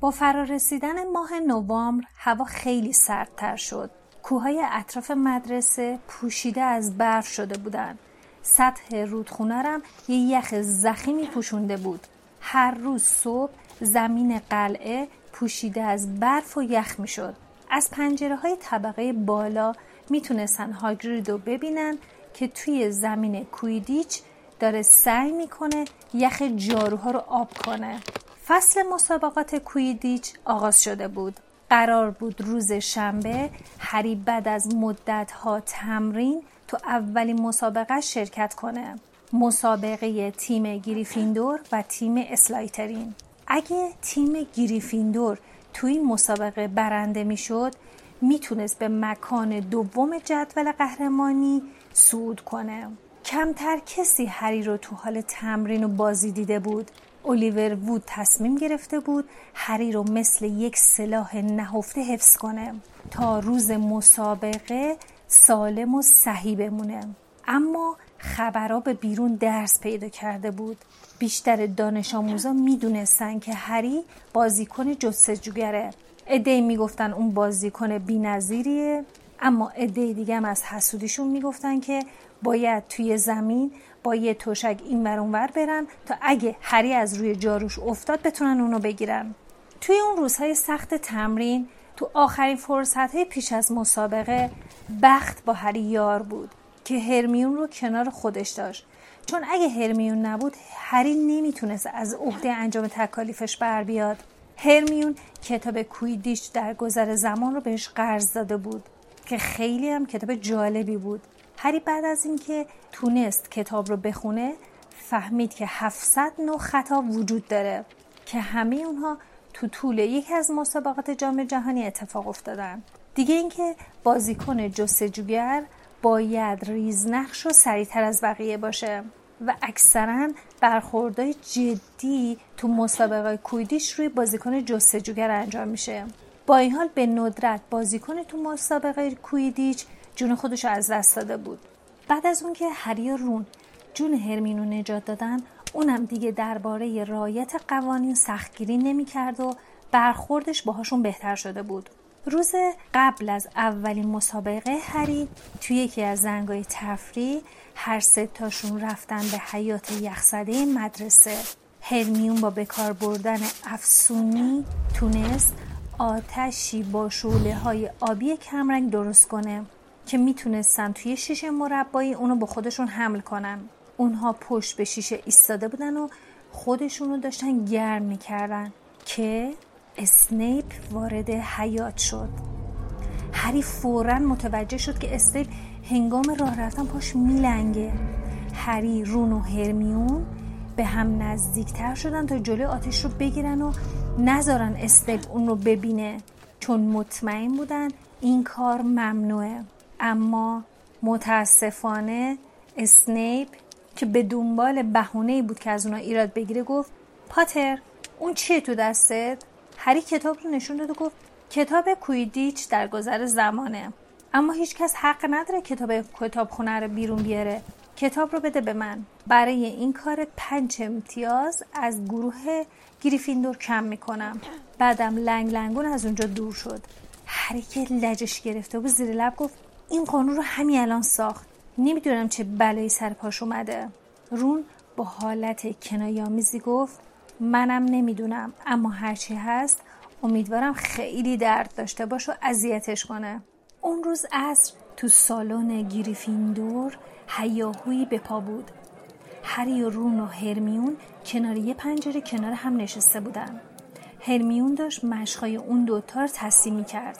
با فرارسیدن ماه نوامبر هوا خیلی سردتر شد. کوههای اطراف مدرسه پوشیده از برف شده بودند. سطح رودخونه رم یه یخ زخیمی پوشونده بود. هر روز صبح زمین قلعه پوشیده از برف و یخ می‌شد. از پنجره های طبقه بالا می‌تونستن هاگرید رو ببینن که توی زمین کویدیچ داره سعی می‌کنه یخ جاروها رو آب کنه فصل مسابقات کویدیچ آغاز شده بود. قرار بود روز شنبه هری بعد از مدتها تمرین تو اولین مسابقه شرکت کنه. مسابقه تیم گریفیندور و تیم اسلایترین. اگه تیم گریفیندور توی مسابقه برنده می‌شد می‌تونست به مکان دوم جدول قهرمانی صعود کنه. کمتر کسی هری رو تو حال تمرین و بازی دیده بود. الیور وود تصمیم گرفته بود هری رو مثل یک سلاح نهفته حفظ کنه تا روز مسابقه سالم و صحیح بمونه. اما خبرها به بیرون درس پیدا کرده بود. بیشتر دانش آموزا می‌دونستن که هری بازیکن جستجوگره. ادهی می‌گفتن اون بازیکن بینظیریه اما عده دیگه هم از حسودیشون می‌گفتن که باید توی زمین با یه توشک این ور برن تا اگه هری از روی جاروش افتاد بتونن اونو بگیرن. توی اون روزهای سخت تمرین تو آخرین فرصت پیش از مسابقه بخت با هری یار بود که هرمیون رو کنار خودش داشت. چون اگه هرمیون نبود هری نمی‌تونست از عهده انجام تکالیفش بر بیاد. هرمیون کتاب کویدیش در گذر زمان رو بهش قرض داده بود که خیلی هم کتاب جالبی بود. هری بعد از اینکه تونست کتاب رو بخونه فهمید که 700 نوع خطا وجود داره که همه اونها تو طول یکی از مسابقات جام جهانی اتفاق افتادن. دیگه اینکه بازیکن جستجوگر باید ریزنقش و سریعتر از بقیه باشه و اکثرا برخوردهای جدی تو مسابقه کویدیش روی بازیکن جستجوگر انجام میشه. با این حال به ندرت بازیکن تو مسابقه کویدیچ جون خودش از دست داده بود. بعد از اون که هری و رون جون هرمینو نجات دادن اونم دیگه درباره رایت قوانین سختگیری نمی‌کرد و برخوردش باهاشون بهتر شده بود. روز قبل از اولین مسابقه هری توی یکی از زنگای تفریح هر سه تاشون رفتن به حیات یخزده مدرسه. هرمیون با بکار بردن افسونی تونست آتشی با شعله های آبی کمرنگ درست کنه. که می‌تونستن توی شیشه مربایی اونو با خودشون حمل کنن. اونها پشت به شیشه ایستاده بودن و خودشونو داشتن گرم می‌کردن که اسنیپ وارد حیات شد. هری فورا متوجه شد که اسنیپ هنگام راه رفتن پاش میلنگه. هری رون و هرمیون به هم نزدیکتر شدن تا جلوی آتش رو بگیرن و نذارن اسنیپ اون رو ببینه. چون مطمئن بودن این کار ممنوعه. اما متاسفانه اسنیپ که به دنبال بهونه بود که از اونا ایراد بگیره گفت پاتر اون چیه تو دستت؟ هری کتاب رو نشون داد و گفت کتاب کویدیچ در گذر زمانه. اما هیچکس حق نداره کتاب کتابخونه رو بیرون بیاره. کتاب رو بده به من. برای این کار پنج امتیاز از گروه گریفیندور کم می‌کنم. بعدم لنگ لنگون از اونجا دور شد. هری که لجش گرفته بود زیر لب گفت این قانون رو همین الان ساخت. نمی‌دونم چه بلایی سر پاش اومده. رون با حالت کنایامیزی گفت منم نمی‌دونم اما هرچی هست امیدوارم خیلی درد داشته باش و اذیتش کنه. اون روز عصر تو سالن گریفیندور هیاهویی به پا بود. هری و رون و هرمیون کنار یه پنجره کنار هم نشسته بودن. هرمیون داشت مشقای اون دوتا رو تصدیح کرد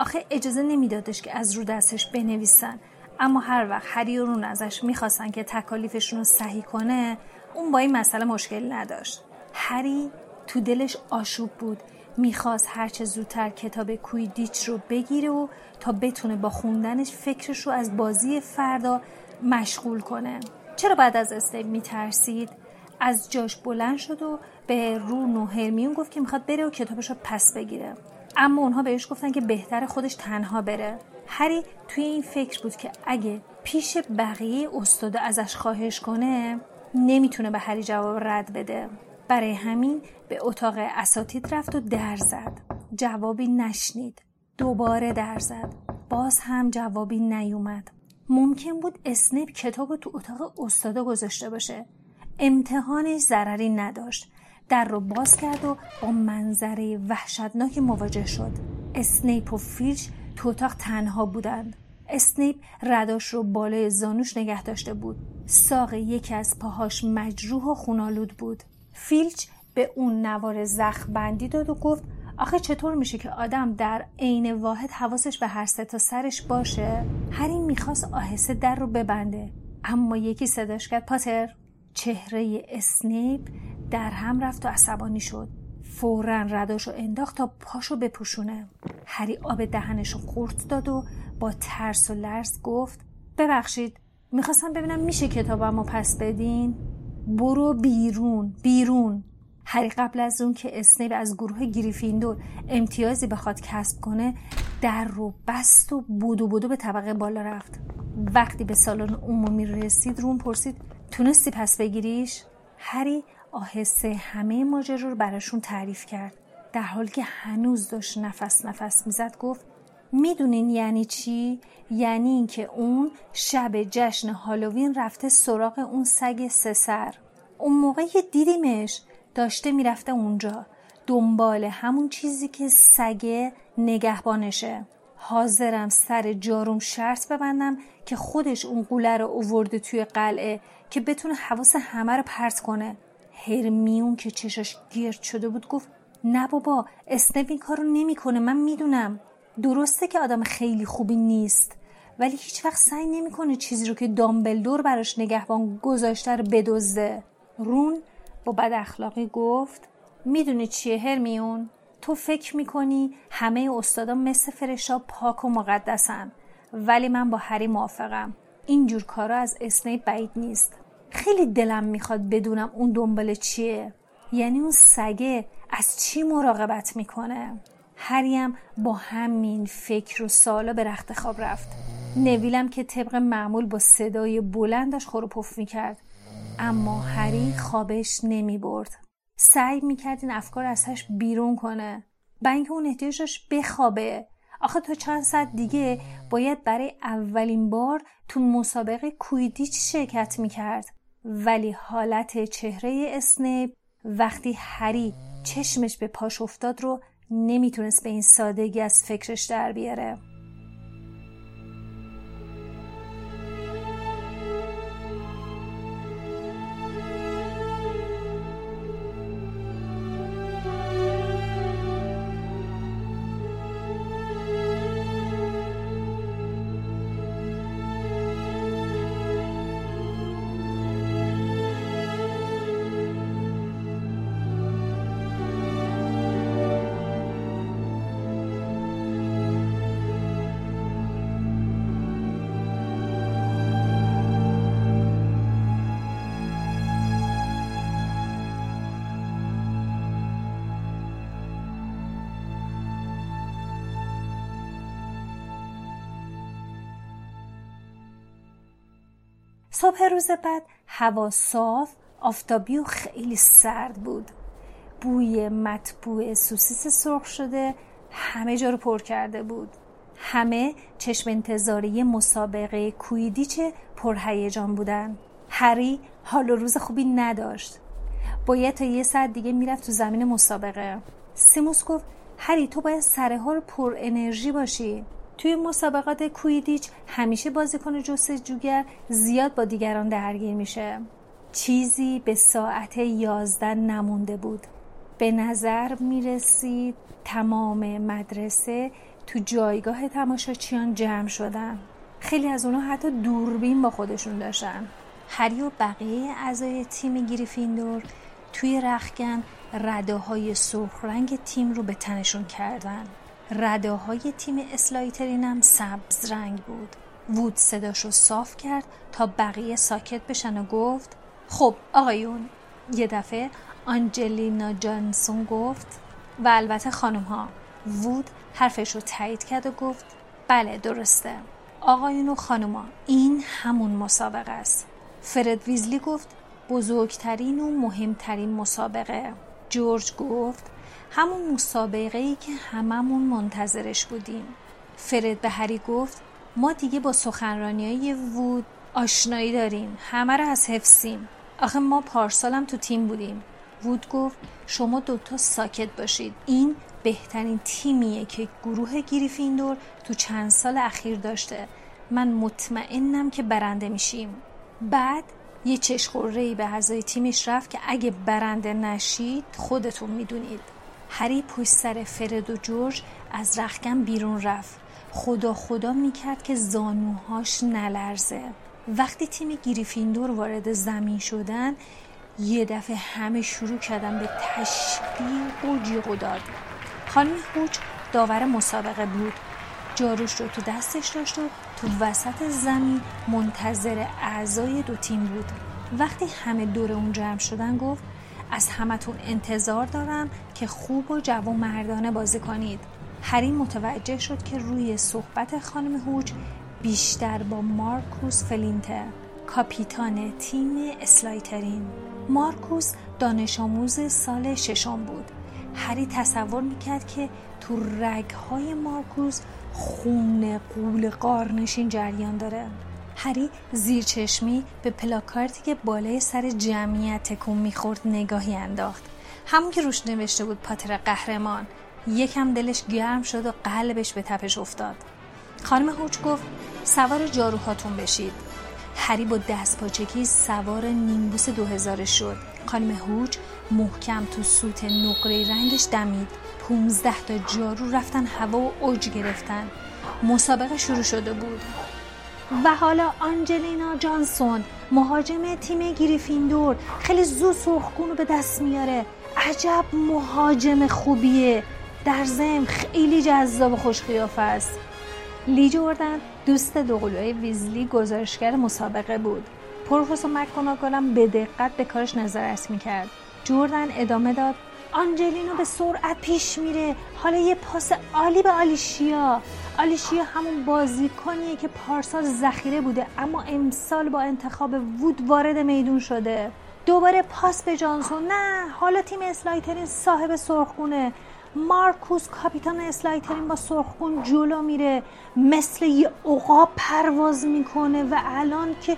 آخه اجازه نمیدادش که از رو دستش بنویسن. اما هر وقت هری و رون ازش می‌خواستن که تکالیفشون رو صحیح کنه اون با این مسئله مشکل نداشت. هری تو دلش آشوب بود. می‌خواست هرچه زودتر کتاب کویدیچ رو بگیره و تا بتونه با خوندنش فکرش رو از بازی فردا مشغول کنه. چرا بعد از اسنیپ میترسید؟ از جاش بلند شد و به رون و هرمیون گفت که می‌خواد بره و کتابش رو پس بگیره. اما اونها بهش گفتن که بهتر خودش تنها بره. هری توی این فکر بود که اگه پیش بقیه استاد ازش خواهش کنه نمی‌تونه به هری جواب رد بده. برای همین به اتاق اساتید رفت و در زد. جوابی نشنید. دوباره در زد. باز هم جوابی نیومد. ممکن بود اسنیپ کتاب تو اتاق استادا گذاشته باشه. امتحانش ضرری نداشت. در رو باز کرد و با منظره وحشتناکی مواجه شد. اسنیپ و فیلچ تو اتاق تنها بودند. اسنیپ رداش رو بالای زانوش نگه داشته بود. ساق یکی از پاهاش مجروح و خونالود بود. فیلچ به اون نوار زخم بندی داد و گفت آخه چطور میشه که آدم در عین واحد حواسش به هر سه تا سرش باشه؟ هری می‌خواست آهسته در رو ببنده. اما یکی صداش کرد پاتر. چهره اسنیپ در هم رفت و عصبانی شد. فورا رداشو انداخت تا پاشو بپوشونه. هری آب دهنشو قورت داد و با ترس و لرز گفت ببخشید می‌خواستم ببینم میشه کتابمو پس بدین. برو بیرون بیرون. هری قبل از اون که اسنیپ از گروه گریفیندور امتیازی بخواد کسب کنه در رو بست و بودو بودو به طبقه بالا رفت. وقتی به سالن عمومی رسید رون پرسید تونستی پس بگیریش؟ هری آهسته همه ماجرا رو براشون تعریف کرد. در حالی که هنوز داشت نفس نفس می‌زد گفت می‌دونین یعنی چی؟ یعنی اینکه اون شب جشن هالووین رفته سراغ اون سگ سسر اون موقع دیدیمش داشته می‌رفته اونجا. دنبال همون چیزی که سگه نگهبانشه. حاضرم سر جاروم شرط ببندم که خودش اون قوله رو اوورده توی قلعه که بتونه حواس همه رو پرت کنه. هرمیون که چشاش گرد شده بود گفت نه بابا اسنپ این کارو نمی‌کنه من می‌دونم. درسته که آدم خیلی خوبی نیست ولی هیچ وقت سعی نمی‌کنه چیزی رو که دامبلدور براش نگهبان گذاشته رو بدزده. رون با بد اخلاقی گفت می‌دونی چیه هرمیون؟ تو فکر می‌کنی همه استادا مثل فرشا پاک و مقدسن ولی من با هری موافقم. اینجور کارا از اسنیپ بعید نیست. خیلی دلم می‌خواد بدونم اون دنبال چیه. یعنی اون سگه از چی مراقبت می‌کنه؟ هریم با همین فکر و سالا به رخت خواب رفت. نویلم که طبق معمول با صدای بلندش خورو پف می‌کرد. اما هری خوابش نمی برد. سعی می‌کرد این افکار ازش بیرون کنه با اینکه اون احتیاجش بخوابه. آخه تا چند ساعت دیگه باید برای اولین بار تو مسابقه کویدیچ شرکت می‌کرد. ولی حالت چهره اسنیپ وقتی هری چشمش به پاش افتاد رو نمی‌تونست به این سادگی از فکرش در بیاره. صبح روز بعد هوا صاف آفتابی و خیلی سرد بود. بوی مطبوع سوسیس سرخ شده همه جا رو پر کرده بود. همه چشم انتظاری مسابقه کویدیچ پرهیجان بودن. هری حال و روز خوبی نداشت. باید تا یه ساعت دیگه می‌رفت تو زمین مسابقه. سیموس گفت هری تو باید سره ها رو پر انرژی باشی. توی مسابقات کویدیچ همیشه بازیکن جستجوگر زیاد با دیگران درگیر میشه. چیزی به ساعت یازده نمونده بود. به نظر می‌رسید تمام مدرسه تو جایگاه تماشاچیان جمع شدن. خیلی از اونها حتی دوربین با خودشون داشتن. هری و بقیه اعضای تیم گریفیندور توی رخگن رده های سرخ رنگ تیم رو به تنشون کردن. رده های تیم اسلایترین هم سبز رنگ بود. وود صداشو صاف کرد تا بقیه ساکت بشن و گفت خب آقایون. یه دفعه آنجلینا جانسون گفت و البته خانم ها وود حرفش رو تایید کرد و گفت بله درسته. آقایون و خانوما این همون مسابقه است. فرد ویزلی گفت بزرگترین و مهمترین مسابقه. جورج گفت همون مسابقه ای که هممون منتظرش بودیم. فرد به هری گفت ما دیگه با سخنرانی های وود آشنایی داریم. همه رو از حفظیم آخه ما پارسالم تو تیم بودیم. وود گفت شما دوتا ساکت باشید. این بهترین تیمیه که گروه گریفیندور تو چند سال اخیر داشته. من مطمئنم که برنده میشیم. بعد یه چشخوره به اعضای تیمش رفت که اگه برنده نشید خودتون می‌دونید. هری پشت سر فرد و جورج از رخکن بیرون رفت. خدا خدا می‌کرد که زانوهاش نلرزه. وقتی تیم گریفیندور وارد زمین شدن یه دفعه همه شروع کردن به تشویق و جیغ و داد. خانم هوچ داور مسابقه بود. جاروش رو تو دستش داشت و تو وسط زمین منتظر اعضای دو تیم بود. وقتی همه دور اون جمع شدن گفت از همتون انتظار دارم که خوب و جوان مردانه بازی کنید. هری متوجه شد که روی صحبت خانم هوچ بیشتر با مارکوس فلینته کاپیتان تیم اسلایترین. مارکوس دانش آموز سال ششم بود. هری تصور می‌کرد که تو رگهای مارکوس خون قول قارنشین جریان داره. هری زیر چشمی به پلاکارتی که بالای سر جمعیت تکون می‌خورد نگاهی انداخت. همون که روش نوشته بود پاتر قهرمان. یکم دلش گرم شد و قلبش به تپش افتاد. خانم هوچ گفت سوار جاروهاتون بشید. هری با دست پاچکی سوار نیمبوس دو هزاره شد. خانم هوچ محکم تو سوت نقره رنگش دمید. پونزده تا جارو رفتن هوا و اوج گرفتن. مسابقه شروع شده بود. و حالا آنجلینا جانسون مهاجم تیم گریفیندور خیلی زود سرخگون رو به دست میاره. عجب مهاجم خوبیه. در ضمن خیلی جذاب و خوش است. لی جوردن دوست دوقلوی ویزلی گزارشگر مسابقه بود. پروفسور مکگوناگالم به دقت به کارش نظارت می‌کرد. جوردن ادامه داد. آنجلینو به سرعت پیش میره. حالا یه پاس عالی به آلیشیا. آلیشیا همون بازیکنیه که پارسال ذخیره بوده اما امسال با انتخاب وود وارد میدون شده. دوباره پاس به جانسون. نه حالا تیم اسلایترین صاحب سرخونه مارکوس کاپیتان اسلایترین با سرخون جلو میره. مثل یه عقاب پرواز می‌کنه و الان که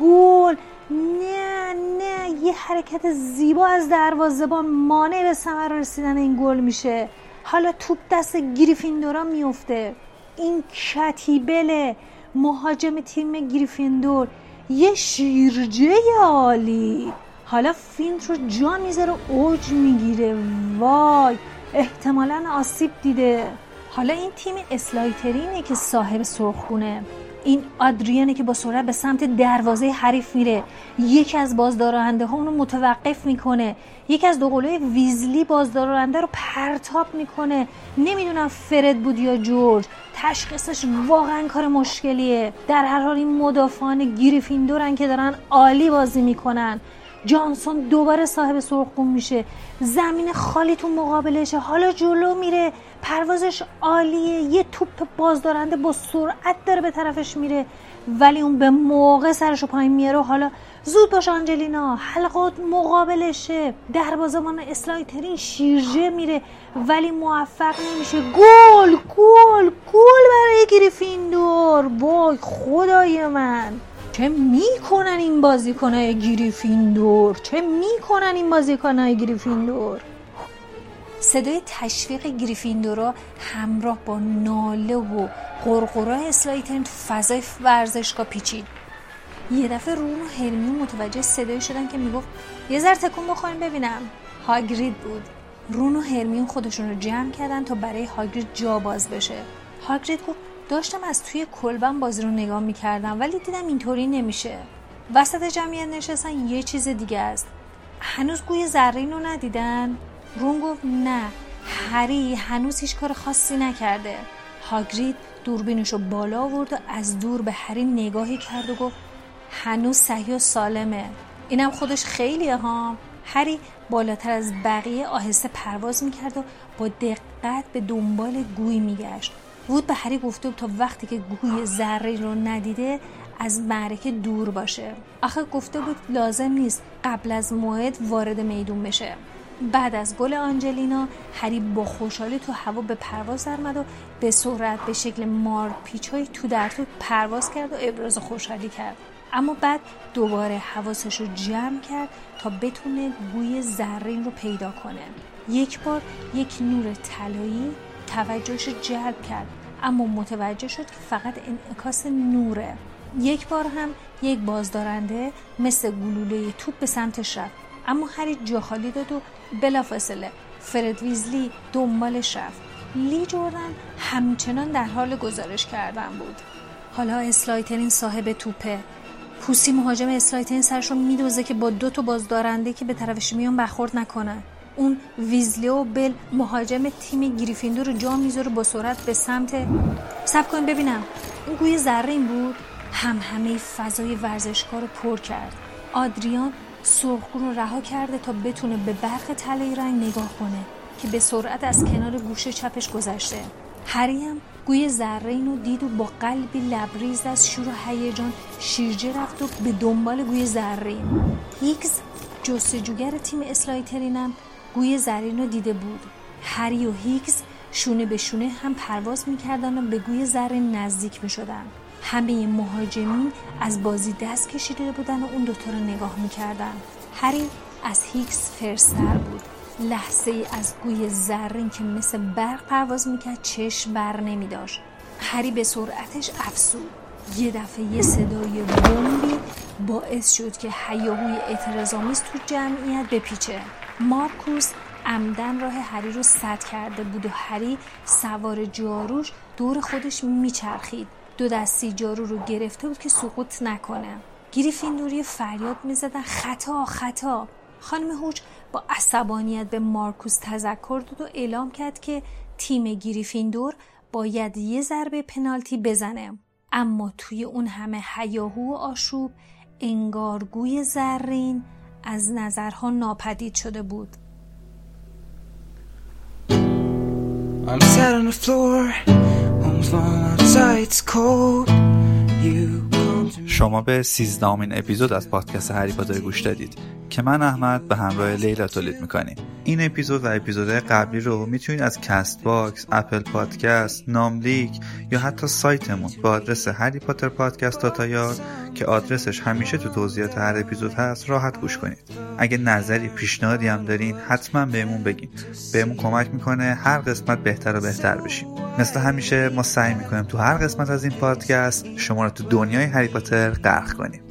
گل. نه نه یه حرکت زیبا از دروازه‌بان مانع به ثمر رسیدن این گل میشه. حالا توپ دست گریفیندورا میفته این کتی بل مهاجم تیم گریفیندور. یه شیرجه عالی. حالا فلینت رو جا می‌ذاره اوج می‌گیره. وای احتمالا آسیب دیده. حالا این تیم اسلایترینه که صاحب سرخونه این آدریانه که با سرعت به سمت دروازه حریف میره. یکی از بازدارنده ها اونو متوقف می‌کنه. یکی از دوقلوی ویزلی بازدارنده رو پرتاب می‌کنه. نمی‌دونم فرد بود یا جورج. تشخیصش واقعا کار مشکلیه. در هر حال این مدافعان گریفیندورن که دارن عالی بازی می‌کنن. جانسون دوباره صاحب سرخون میشه. زمین خالی تو مقابلشه. حالا جلو میره. پروازش عالیه. یه توپ بازدارنده با سرعت داره به طرفش میره. ولی اون به موقع سرشو پایین میاره و حالا زود باش آنجلینا. حلقات مقابلشه. دروازه‌بان اسلایترین شیرجه میره. ولی موفق نمیشه. گل گل گل برای گریفیندور. وای خدای من. چه می‌کنن این بازیکنهای گریفیندور؟ چه می‌کنن این بازیکنهای گریفیندور؟ صدای تشویق گریفیندورا همراه با ناله و قرقرای اسلایترین تو فضای ورزشگاه پیچید. یه دفعه رون و هرمی متوجه صدای شدن که می‌گفت یه ذره تکون بخوریم ببینم. هاگرید بود. رون و هرمیون خودشون رو جمع کردن تا برای هاگرید جا باز بشه. هاگرید گفت داشتم از توی کلبم بازی رو نگاه می‌کردم ولی دیدم اینطوری نمیشه. وسط جمعیت نشستن یه چیز دیگه است. هنوز گوی زرین رو ندیدن. رون گفت نه هری هنوز هیچ کار خاصی نکرده. هاگرید دوربینش رو بالا آورد و از دور به هری نگاهی کرد و گفت هنوز صحیح و سالمه. اینم خودش خیلیه ها. هری بالاتر از بقیه آهسته پرواز می‌کرد و با دقت به دنبال گوی میگشت. وود به هری گفته بود تا وقتی که گوی ذره رو ندیده از معرکه دور باشه. آخه گفته بود لازم نیست قبل از موعد وارد میدون بشه. بعد از گل آنجلینا هری با خوشحالی تو هوا به پرواز درمد و به سرعت به شکل مار پیچای تو در تو پرواز کرد و ابراز خوشحالی کرد. اما بعد دوباره حواسش رو جمع کرد تا بتونه گوی زرین رو پیدا کنه. یک بار یک نور طلایی توجهش جلب کرد. اما متوجه شد که فقط انعکاس نوره. یک بار هم یک بازدارنده مثل گلوله توپ به سمتش رفت. اما هری جا خالی داد و بلافاصله فرد ویزلی دنبالش رفت. لی جوردن همچنان در حال گزارش کردن بود. حالا اسلایترین صاحب توپه. پوسی مهاجم اسلایترین سرش رو میدوزه که با دو تا بازدارنده که به طرفش میان برخورد نکنه. اون ویزلی بل مهاجم تیم گریفیندور رو جا می‌ذاره با سرعت به سمت سب کن ببینم. این گوی زرین بود؟ هم همه فضای ورزشکار رو پر کرد. آدریان سرخگون رو رها کرده تا بتونه به برق طلایی رنگ نگاه کنه که به سرعت از کنار گوشه چپش گذشته. هری هم گوی زرین رو دید و با قلبی لبریز از شور و هیجان شیرجه رفت و به دنبال گوی زرین. هیگز جستجوگر تیم اسلایترینم گوی زرین رو دیده بود. هری و هیگز شونه به شونه هم پرواز می‌کردن و به گوی زرین نزدیک می‌شدن. همه مهاجمین از بازی دست کشیده بودن و اون دوتا رو نگاه می‌کردن. هری از هیگز فرزتر بود. لحظه ای از گوی زرین که مثل برق پرواز می‌کرد چشم بر نمیداشت. هری به سرعتش افسود یه دفعه یه صدای بمبی باعث شد که حیاهوی اعتراضآمیز تو جمعیت بپیچه. مارکوس عمدن راه هری رو سد کرده بود و هری سوار جاروش دور خودش میچرخید. دو دستی جارو رو گرفته بود که سقوط نکنه. گریفیندوری فریاد می‌زدن. خطا خطا. خانم هوچ با عصبانیت به مارکوس تذکر داد و اعلام کرد که تیم گریفیندور باید یه ضربه پنالتی بزنه. اما توی اون همه حیاهو و آشوب انگارگوی زرین از نظرها ناپدید شده بود. I'm sat on the floor, outside, it's cold. You شما به سیزدهمین اپیزود از پادکست هری پاتر گوش دادید. که من احمد به همراه لیلا تولید می‌کنیم. این اپیزود و اپیزودهای قبلی رو می‌تونید از کست باکس، اپل پادکست، نملیک یا حتی سایتمون با آدرس هری پاتر پادکست دات آی آر که آدرسش همیشه تو توضیحات هر اپیزود هست راحت گوش کنید. اگه نظری پیشنهادی هم دارین حتما بهمون بگین. بهمون کمک می‌کنه هر قسمت بهتر و بهتر بشیم. مثل همیشه ما سعی می‌کنیم تو هر قسمت از این پادکست شما رو تو دنیای هری پاتر غرق کنیم.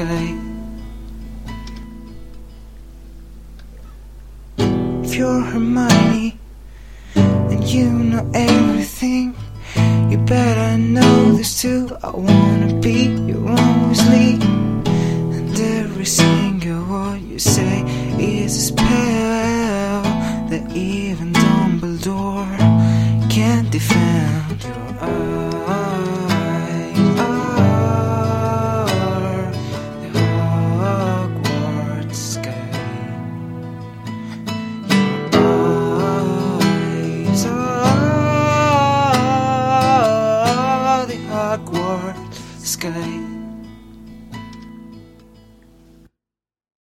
Sky. If you're Hermione and you know everything, you better know this too. I wanna be your only, and every single word you say is a spell that even